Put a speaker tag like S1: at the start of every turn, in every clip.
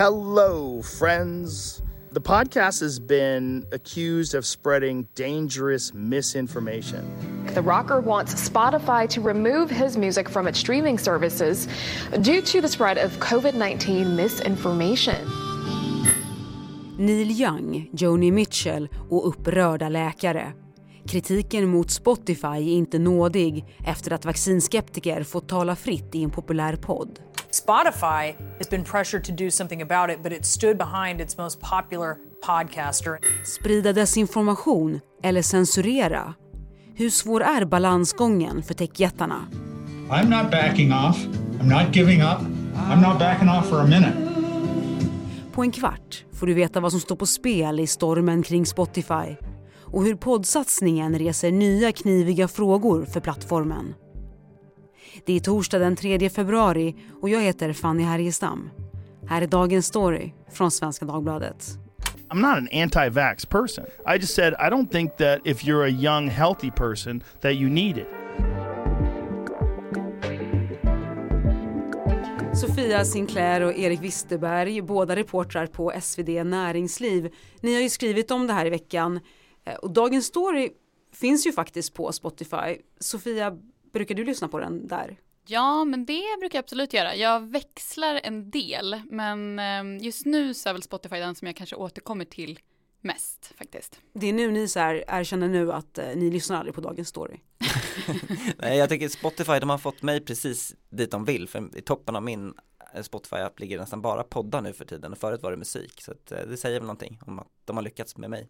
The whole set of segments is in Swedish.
S1: Hello, friends. The podcast has been accused of spreading dangerous misinformation.
S2: The rocker wants Spotify to remove his music from its streaming services due to the spread of COVID 19 misinformation.
S3: Neil Young, Joni Mitchell och upprörda läkare. Kritiken mot Spotify är inte nådig efter att vaccinskeptiker fått tala fritt i en populär podd.
S4: Spotify has been pressured to do something about it, but it stood behind its most popular podcaster.
S3: Sprida desinformation eller censurera? Hur svår är balansgången för techjättarna?
S5: I'm not backing off. I'm not giving up. I'm not backing off for a minute.
S3: På en kvart får du veta vad som står på spel i stormen kring Spotify och hur poddsatsningen reser nya kniviga frågor för plattformen. Det är torsdag den 3 februari och jag heter Fanny Härgestam. Här är dagens story från Svenska Dagbladet.
S1: I'm not an anti-vax person. I just said I don't think that if you're a young healthy person that you need it.
S3: Sofia Sinclair och Erik Wisterberg, båda reportrar på SvD Näringsliv. Ni har ju skrivit om det här i veckan eh, och dagens story finns ju faktiskt på Spotify. Sofia, brukar du lyssna på den där?
S6: Ja, men det brukar jag absolut göra. Jag växlar en del, men ehm, just nu så är väl Spotify den som jag kanske återkommer till mest faktiskt.
S3: Det är nu ni så här erkänner nu att eh, ni lyssnar aldrig på dagens story.
S7: Nej, jag tycker Spotify, de har fått mig precis dit de vill, för i toppen av min eh, Spotify-app ligger nästan bara poddar nu för tiden och förut var det musik, så att, eh, det säger väl någonting om att de har lyckats med mig.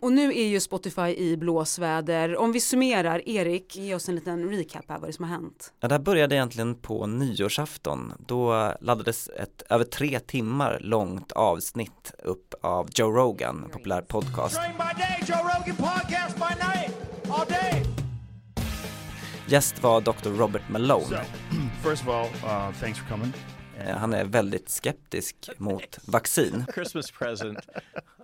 S3: Och nu är ju Spotify i blåsväder. Om vi summerar, Erik, ge oss en liten recap här vad det som har hänt.
S7: Ja, det här började egentligen på nyårsafton. Då laddades ett över tre timmar långt avsnitt upp av Joe Rogan, en populär podcast. Gäst var Dr. Robert Malone.
S1: So, first of all, uh, thanks for coming.
S7: Eh, Han är väldigt skeptisk mot vaccin.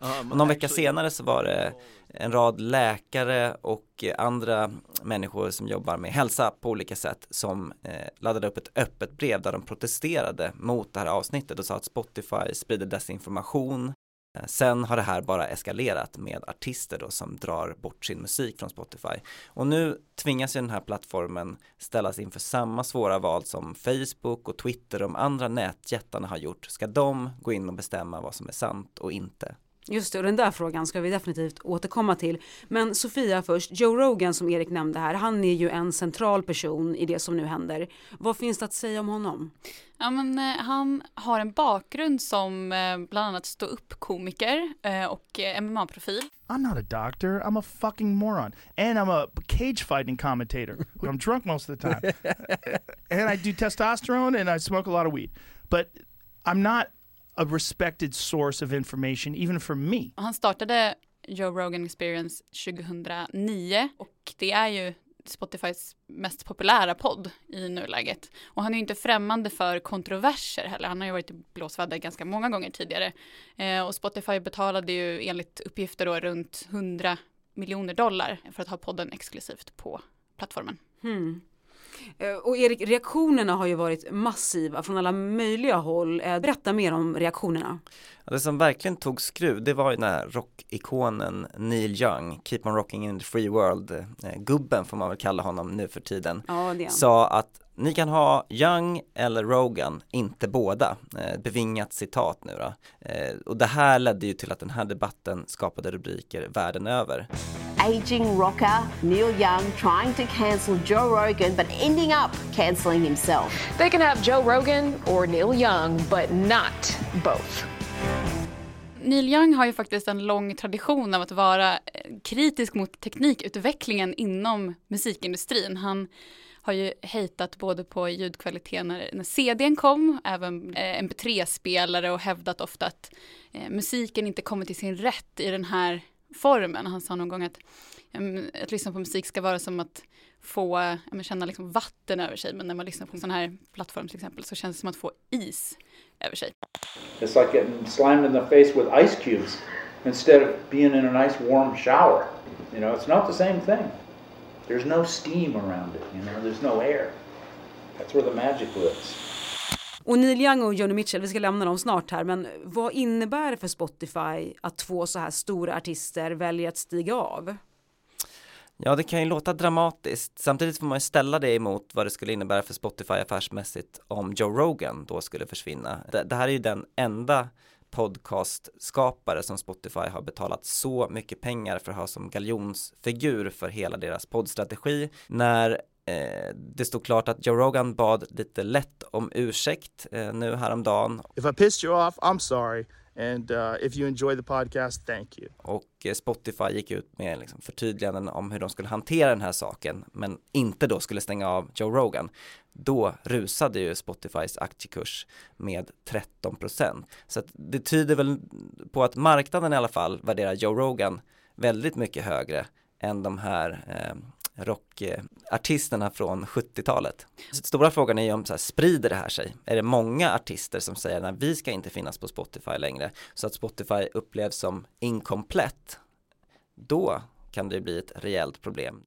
S8: Um,
S7: Och någon vecka senare så var det en rad läkare och andra människor som jobbar med hälsa på olika sätt som eh, laddade upp ett öppet brev där de protesterade mot det här avsnittet och sa att Spotify sprider desinformation. Eh, sen har det här bara eskalerat med artister då som drar bort sin musik från Spotify. Och nu tvingas ju den här plattformen ställas inför samma svåra val som Facebook och Twitter och de andra nätjättarna har gjort. Ska de gå in och bestämma vad som är sant och inte?
S3: Just det, och den där frågan ska vi definitivt återkomma till. Men Sofia först, Joe Rogan som Erik nämnde här, han är ju en central person i det som nu händer. Vad finns det att säga om honom?
S6: Ja, men eh, han har en bakgrund som eh, bland annat stå upp komiker eh, och MMA-profil.
S1: I'm not a doctor. I'm a fucking moron. And I'm a cage fighting commentator. I'm drunk most of the time. and I do testosterone and I smoke a lot of weed. But I'm not a respected source of information, even for me.
S6: Han startade Joe Rogan Experience 2009 och det är ju Spotifys mest populära podd i nuläget. Och han är ju inte främmande för kontroverser heller. Han har ju varit i blåsväder ganska många gånger tidigare. Eh, och Spotify betalade ju enligt uppgifter då runt 100 miljoner dollar för att ha podden exklusivt på plattformen.
S3: Hmm. Eh, Och Erik, reaktionerna har ju varit massiva från alla möjliga håll. Eh, Berätta mer om reaktionerna.
S7: Det som verkligen tog skruv, det var ju den här rockikonen Neil Young, Keep on rocking in the free world, eh, gubben får man väl kalla honom nu för tiden,
S3: Ja,
S7: sa att ni kan ha Young eller Rogan, inte båda. Eh, bevingat citat nu då. Eh, och det här ledde ju till att den här debatten skapade rubriker världen över.
S9: aging rocker Neil Young trying to cancel Joe Rogan but ending up cancelling himself.
S2: They can have Joe Rogan or Neil Young, but not both.
S6: Neil Young har ju faktiskt en lång tradition av att vara eh, kritisk mot teknikutvecklingen inom musikindustrin. Han har ju hejtat både på ljudkvaliteten när, när CDn kom, även eh, MP3-spelare och hävdat ofta att eh, musiken inte kommer till sin rätt i den här formen. Han sa någon gång att, ehm, att lyssna på musik ska vara som att få ja, känna liksom vatten över sig, men när man lyssnar på en sån här plattform till exempel så känns det som att få is över sig.
S10: It's like getting slammed in the face with ice cubes instead of being in a nice warm shower. You know, it's not the same thing. There's no steam around it, you know, there's no air. That's where the magic lives.
S3: Och Neil Young och Joni Mitchell, vi ska lämna dem snart här, men vad innebär det för Spotify att två så här stora artister väljer att stiga av?
S7: Ja, det kan ju låta dramatiskt. Samtidigt får man ju ställa det emot vad det skulle innebära för Spotify affärsmässigt om Joe Rogan då skulle försvinna. Det, det här är ju den enda podcastskapare som Spotify har betalat så mycket pengar för att ha som galjonsfigur för hela deras poddstrategi. När eh, det stod klart att Joe Rogan bad lite lätt om ursäkt eh, nu häromdagen.
S1: If I pissed you off, I'm sorry. And uh, if you enjoy the podcast, thank you.
S7: Och eh, Spotify gick ut med liksom förtydliganden om hur de skulle hantera den här saken, men inte då skulle stänga av Joe Rogan. Då rusade ju Spotifys aktiekurs med 13 procent. Så att det tyder väl på att marknaden i alla fall värderar Joe Rogan väldigt mycket högre än de här eh, rockartisterna från 70-talet. Stora frågan är ju om så här, sprider det här sig? Är det många artister som säger att vi ska inte finnas på Spotify längre så att Spotify upplevs som inkomplett? Då kan det bli ett rejält problem.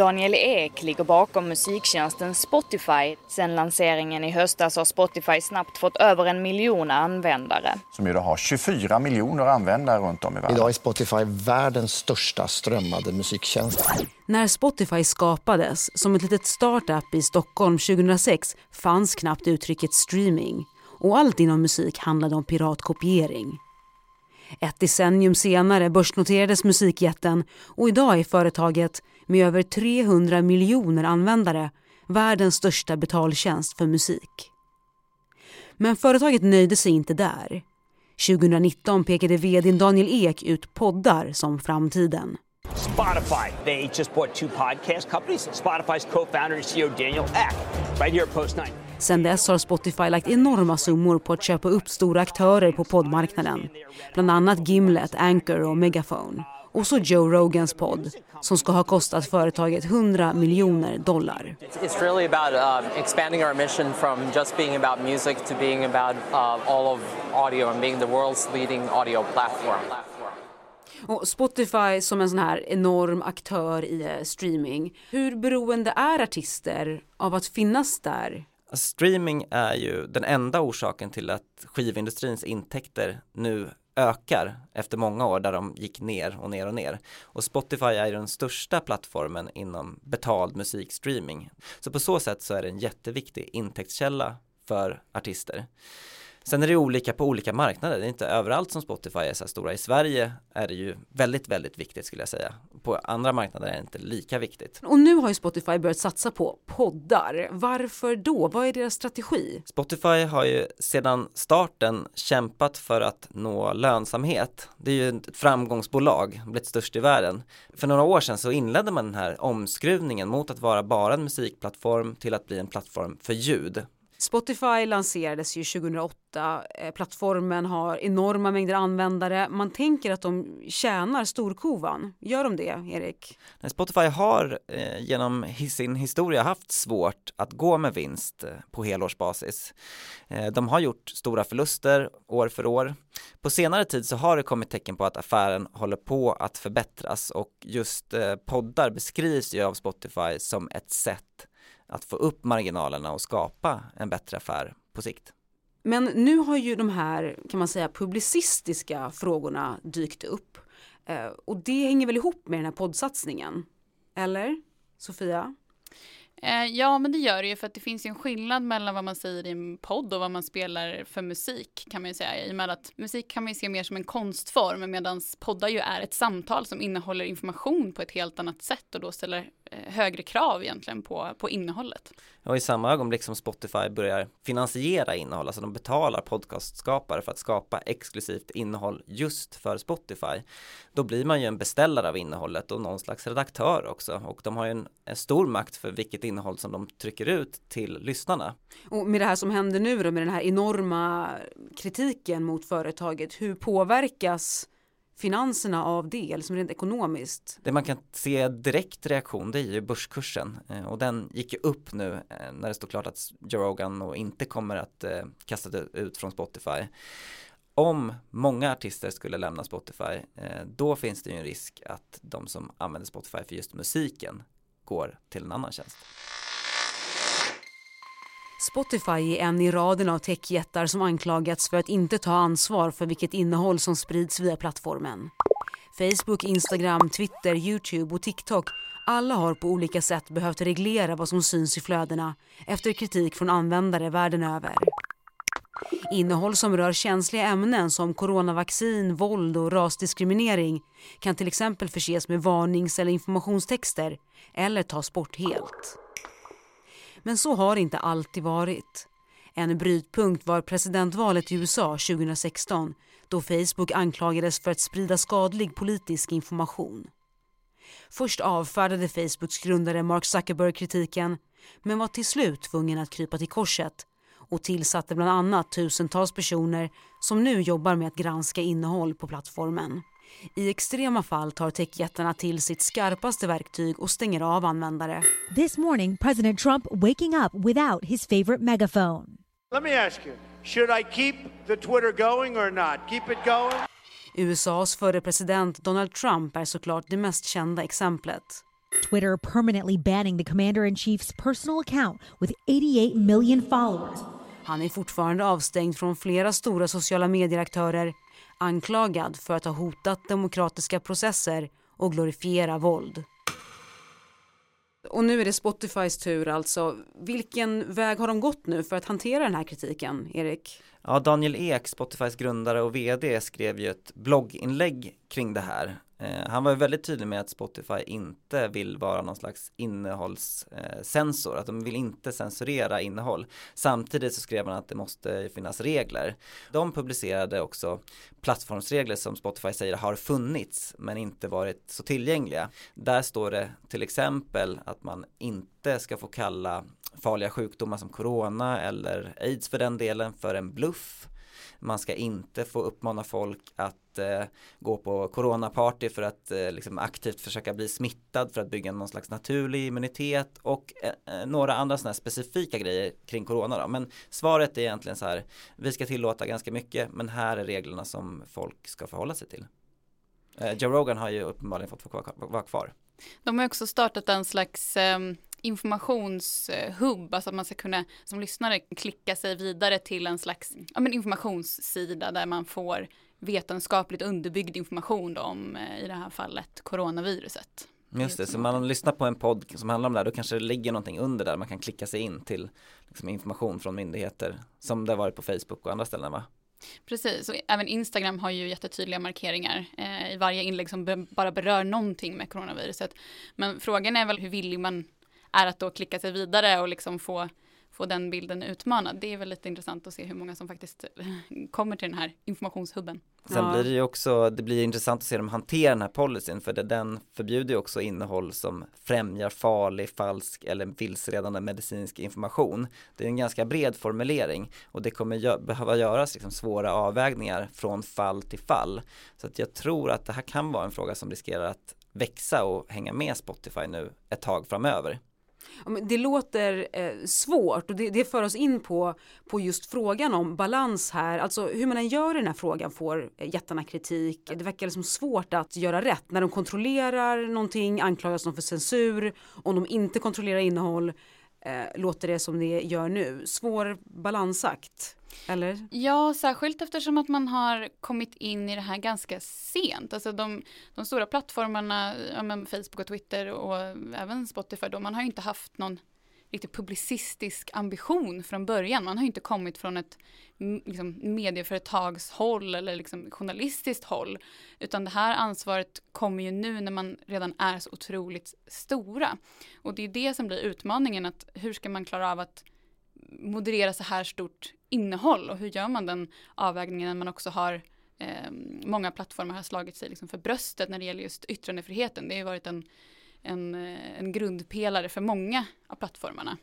S11: Daniel Ek ligger bakom musiktjänsten Spotify. Sedan lanseringen i höstas har Spotify snabbt fått över en miljon användare.
S12: Som ju har 24 miljoner användare runt om i världen.
S13: Idag är Spotify världens största strömmade musiktjänst.
S3: När Spotify skapades som ett litet startup i Stockholm 2006 fanns knappt uttrycket streaming och allt inom musik handlade om piratkopiering. Ett decennium senare börsnoterades musikjätten och idag är företaget med över 300 miljoner användare världens största betaltjänst för musik. Men företaget nöjde sig inte där. 2019 pekade vd Daniel Ek ut poddar som framtiden.
S14: Spotify. They just bought two podcast companies. Spotify's co-founder and CEO Daniel Ek, right here at Post 9.
S3: Sen dess har Spotify lagt enorma summor på att köpa upp stora aktörer på poddmarknaden. Bland annat Gimlet, Anchor och Megaphone. Och så Joe Rogans podd som ska ha kostat företaget 100 miljoner dollar.
S15: It's really about uh, expanding our mission from just being about music to being about uh, all of audio and being the world's leading audio platform.
S3: Och Spotify som en sån här enorm aktör i eh, streaming. Hur beroende är artister av att finnas där?
S7: Streaming är ju den enda orsaken till att skivindustrins intäkter nu ökar efter många år där de gick ner och ner och ner. Och Spotify är den största plattformen inom betald musikstreaming. Så på så sätt så är det en jätteviktig intäktskälla för artister. Sen är det olika på olika marknader, det är inte överallt som Spotify är så här stora. I Sverige är det ju väldigt, väldigt viktigt skulle jag säga. På andra marknader är det inte lika viktigt.
S3: Och nu har ju Spotify börjat satsa på poddar. Varför då? Vad är deras strategi?
S7: Spotify har ju sedan starten kämpat för att nå lönsamhet. Det är ju ett framgångsbolag, blivit störst i världen. För några år sedan så inledde man den här omskruvningen mot att vara bara en musikplattform till att bli en plattform för ljud.
S3: Spotify lanserades ju 2008. Eh, plattformen har enorma mängder användare. Man tänker att de tjänar storkovan. Gör de det, Erik?
S7: Spotify har eh, genom sin historia haft svårt att gå med vinst eh, på helårsbasis. De har gjort stora förluster år för år. På senare tid så har det kommit tecken på att affären håller på att förbättras och just poddar beskrivs ju av Spotify som ett sätt att få upp marginalerna och skapa en bättre affär på sikt.
S3: Men nu har ju de här, kan man säga, publicistiska frågorna dykt upp. Eh, och det hänger väl ihop med den här poddsatsningen? Eller? Sofia?
S6: Eh, ja, men det gör det ju för att det finns ju en skillnad mellan vad man säger i en podd och vad man spelar för musik kan man ju säga. I och med att musik kan man ju se mer som en konstform medan poddar ju är ett samtal som innehåller information på ett helt annat sätt och då ställer eh, högre krav egentligen på, på innehållet.
S7: Och i samma ögonblick som Spotify börjar finansiera innehåll, alltså de betalar podcastskapare för att skapa exklusivt innehåll just för Spotify, då blir man ju en beställare av innehållet och någon slags redaktör också och de har ju en, en stor makt för vilket innehåll som de trycker ut till lyssnarna.
S3: Och med det här som händer nu då med den här enorma kritiken mot företaget, hur påverkas finanserna av det, liksom rent ekonomiskt?
S7: Det man kan se direkt reaktion det är ju börskursen eh, och den gick ju upp nu eh, när det stod klart att Joe Rogan och inte kommer att eh, kasta ut från Spotify. Om många artister skulle lämna Spotify då finns det ju en risk att de som använder Spotify för just musiken går till en annan tjänst.
S3: Spotify är en i raden av techjättar som anklagats för att inte ta ansvar för vilket innehåll som sprids via plattformen. Facebook, Instagram, Twitter, Youtube och TikTok alla har på olika sätt behövt reglera vad som syns i flödena efter kritik från användare världen över. Innehåll som rör känsliga ämnen som coronavaccin, våld och rasdiskriminering kan till exempel förses med varnings eller informationstexter eller tas bort helt. Men så har det inte alltid varit. En brytpunkt var presidentvalet i USA 2016 då Facebook anklagades för att sprida skadlig politisk information. Först avfärdade Facebooks grundare Mark Zuckerberg kritiken men var till slut tvungen att krypa till korset och tillsatte bland annat tusentals personer som nu jobbar med att granska innehåll på plattformen. I extrema fall tar techjättarna till sitt skarpaste verktyg och stänger av användare.
S16: This morning, President Trump waking up without his favorite megaphone.
S17: Let me ask you, should I keep the Twitter going or not? Keep it going?
S3: USAs förre president Donald Trump är såklart det mest kända exemplet.
S16: Twitter permanently banning the commander in chief's personal account with 88 million followers.
S3: Han är fortfarande avstängd från flera stora sociala medieaktörer anklagad för att ha hotat demokratiska processer och glorifiera våld. Och nu är det Spotifys tur alltså. Vilken väg har de gått nu för att hantera den här kritiken, Erik?
S7: Ja, Daniel Ek, Spotifys grundare och vd, skrev ju ett blogginlägg kring det här. Eh, han var ju väldigt tydlig med att Spotify inte vill vara någon slags innehållssensor, att de vill inte censurera innehåll. Samtidigt så skrev han att det måste finnas regler. De publicerade också plattformsregler som Spotify säger har funnits men inte varit så tillgängliga. Där står det till exempel att man inte ska få kalla farliga sjukdomar som corona eller aids för den delen för en bluff. Man ska inte få uppmana folk att eh, gå på coronaparty för att eh, liksom aktivt försöka bli smittad för att bygga någon slags naturlig immunitet och eh, eh några andra sådana specifika grejer kring corona då. Men svaret är egentligen så här, vi ska tillåta ganska mycket men här är reglerna som folk ska förhålla sig till. Eh, Joe Rogan har ju uppenbarligen fått vara kvar.
S6: De har också startat en slags um informationshubb, alltså att man ska kunna som lyssnare klicka sig vidare till en slags ja, men informationssida där man får vetenskapligt underbyggd information om, eh, i det här fallet, coronaviruset.
S7: Just det, så man lyssnar på en podd som handlar om det här, då kanske det ligger någonting under där, man kan klicka sig in till liksom, information från myndigheter, som det har varit på Facebook och andra ställen va?
S6: Precis, och även Instagram har ju jättetydliga markeringar eh, i varje inlägg som be bara berör någonting med coronaviruset. Men frågan är väl hur villig man är att då klicka sig vidare och liksom få, få den bilden utmanad. Det är väl lite intressant att se hur många som faktiskt kommer till den här informationshubben.
S7: Sen ja. blir det ju också, det blir intressant att se hur de hanterar den här policyn för det, den förbjuder ju också innehåll som främjar farlig, falsk eller vilseledande medicinsk information. Det är en ganska bred formulering och det kommer gö behöva göras liksom svåra avvägningar från fall till fall. Så att jag tror att det här kan vara en fråga som riskerar att växa och hänga med Spotify nu ett tag framöver.
S3: Det låter eh, svårt och det, det för oss in på, på just frågan om balans här. Alltså hur man än gör i den här frågan får eh, jättarna kritik. Det verkar liksom svårt att göra rätt. När de kontrollerar någonting anklagas de för censur. Om de inte kontrollerar innehåll eh, låter det som det gör nu. Svår balansakt. Eller?
S6: Ja, särskilt eftersom att man har kommit in i det här ganska sent. Alltså de, de stora plattformarna, ja, Facebook och Twitter och även Spotify, då, man har ju inte haft någon riktigt publicistisk ambition från början. Man har ju inte kommit från ett liksom, medieföretagshåll eller liksom, journalistiskt håll. Utan det här ansvaret kommer ju nu när man redan är så otroligt stora. Och det är det som blir utmaningen, att hur ska man klara av att moderera så här stort innehåll och hur gör man den avvägningen när man också har eh, många plattformar har slagit sig liksom för bröstet när det gäller just yttrandefriheten. Det har ju varit en, en, eh, en grundpelare för många av plattformarna.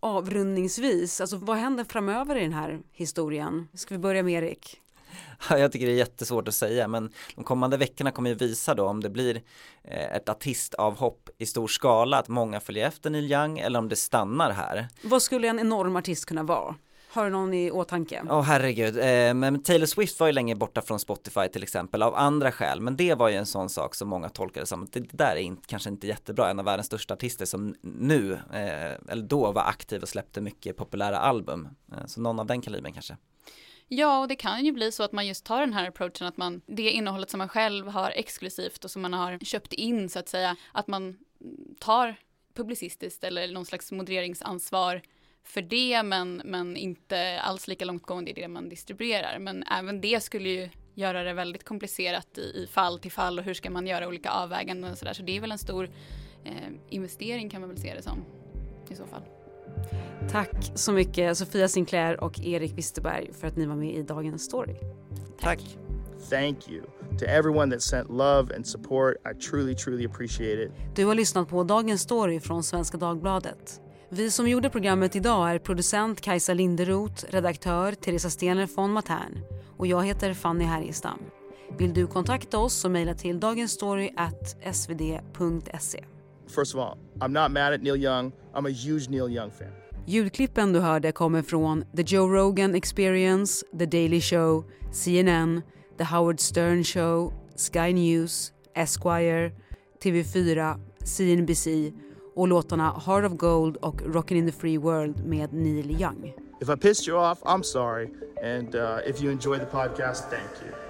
S3: Avrundningsvis, alltså vad händer framöver i den här historien? Ska vi börja med Erik?
S7: Jag tycker det är jättesvårt att säga men de kommande veckorna kommer ju visa då om det blir eh, ett artistavhopp i stor skala att många följer efter Neil Young eller om det stannar här.
S3: Vad skulle en enorm artist kunna vara? Har du någon i åtanke?
S7: Åh oh, herregud, eh, men Taylor Swift var ju länge borta från Spotify till exempel av andra skäl, men det var ju en sån sak som många tolkade som att det där är inte, kanske inte jättebra, en av världens största artister som nu, eh, eller då var aktiv och släppte mycket populära album, eh, så någon av den kalibern kanske.
S6: Ja, och det kan ju bli så att man just tar den här approachen att man, det innehållet som man själv har exklusivt och som man har köpt in så att säga, att man tar publicistiskt eller någon slags modereringsansvar för det men, men inte alls lika långtgående i det man distribuerar. Men även det skulle ju göra det väldigt komplicerat i, i fall till fall och hur ska man göra olika avväganden och sådär. Så det är väl en stor eh, investering kan man väl se det som i så fall.
S3: Tack så mycket Sofia Sinclair och Erik Wisterberg för att ni var med i dagens story.
S7: Tack.
S1: Thank you to everyone that sent love and support. I truly, truly appreciate it.
S3: Du har lyssnat på dagens story från Svenska Dagbladet. Vi som gjorde programmet idag är producent Kajsa Linderoth, redaktör Teresa Stener von Matern och jag heter Fanny Härgestam. Vill du kontakta oss så mejla till dagensstory.svd.se.
S1: First of all, I'm not mad at Neil Young. I'm a huge Neil Young fan.
S3: Ljudklippen du hörde kommer från The Joe Rogan Experience, The Daily Show, CNN, The Howard Stern Show, Sky News, Esquire, TV4, CNBC och låtarna Heart of Gold och Rockin' in the Free World med Neil Young.
S1: If I pissed you off, I'm sorry. And uh, if you enjoy the podcast, thank you.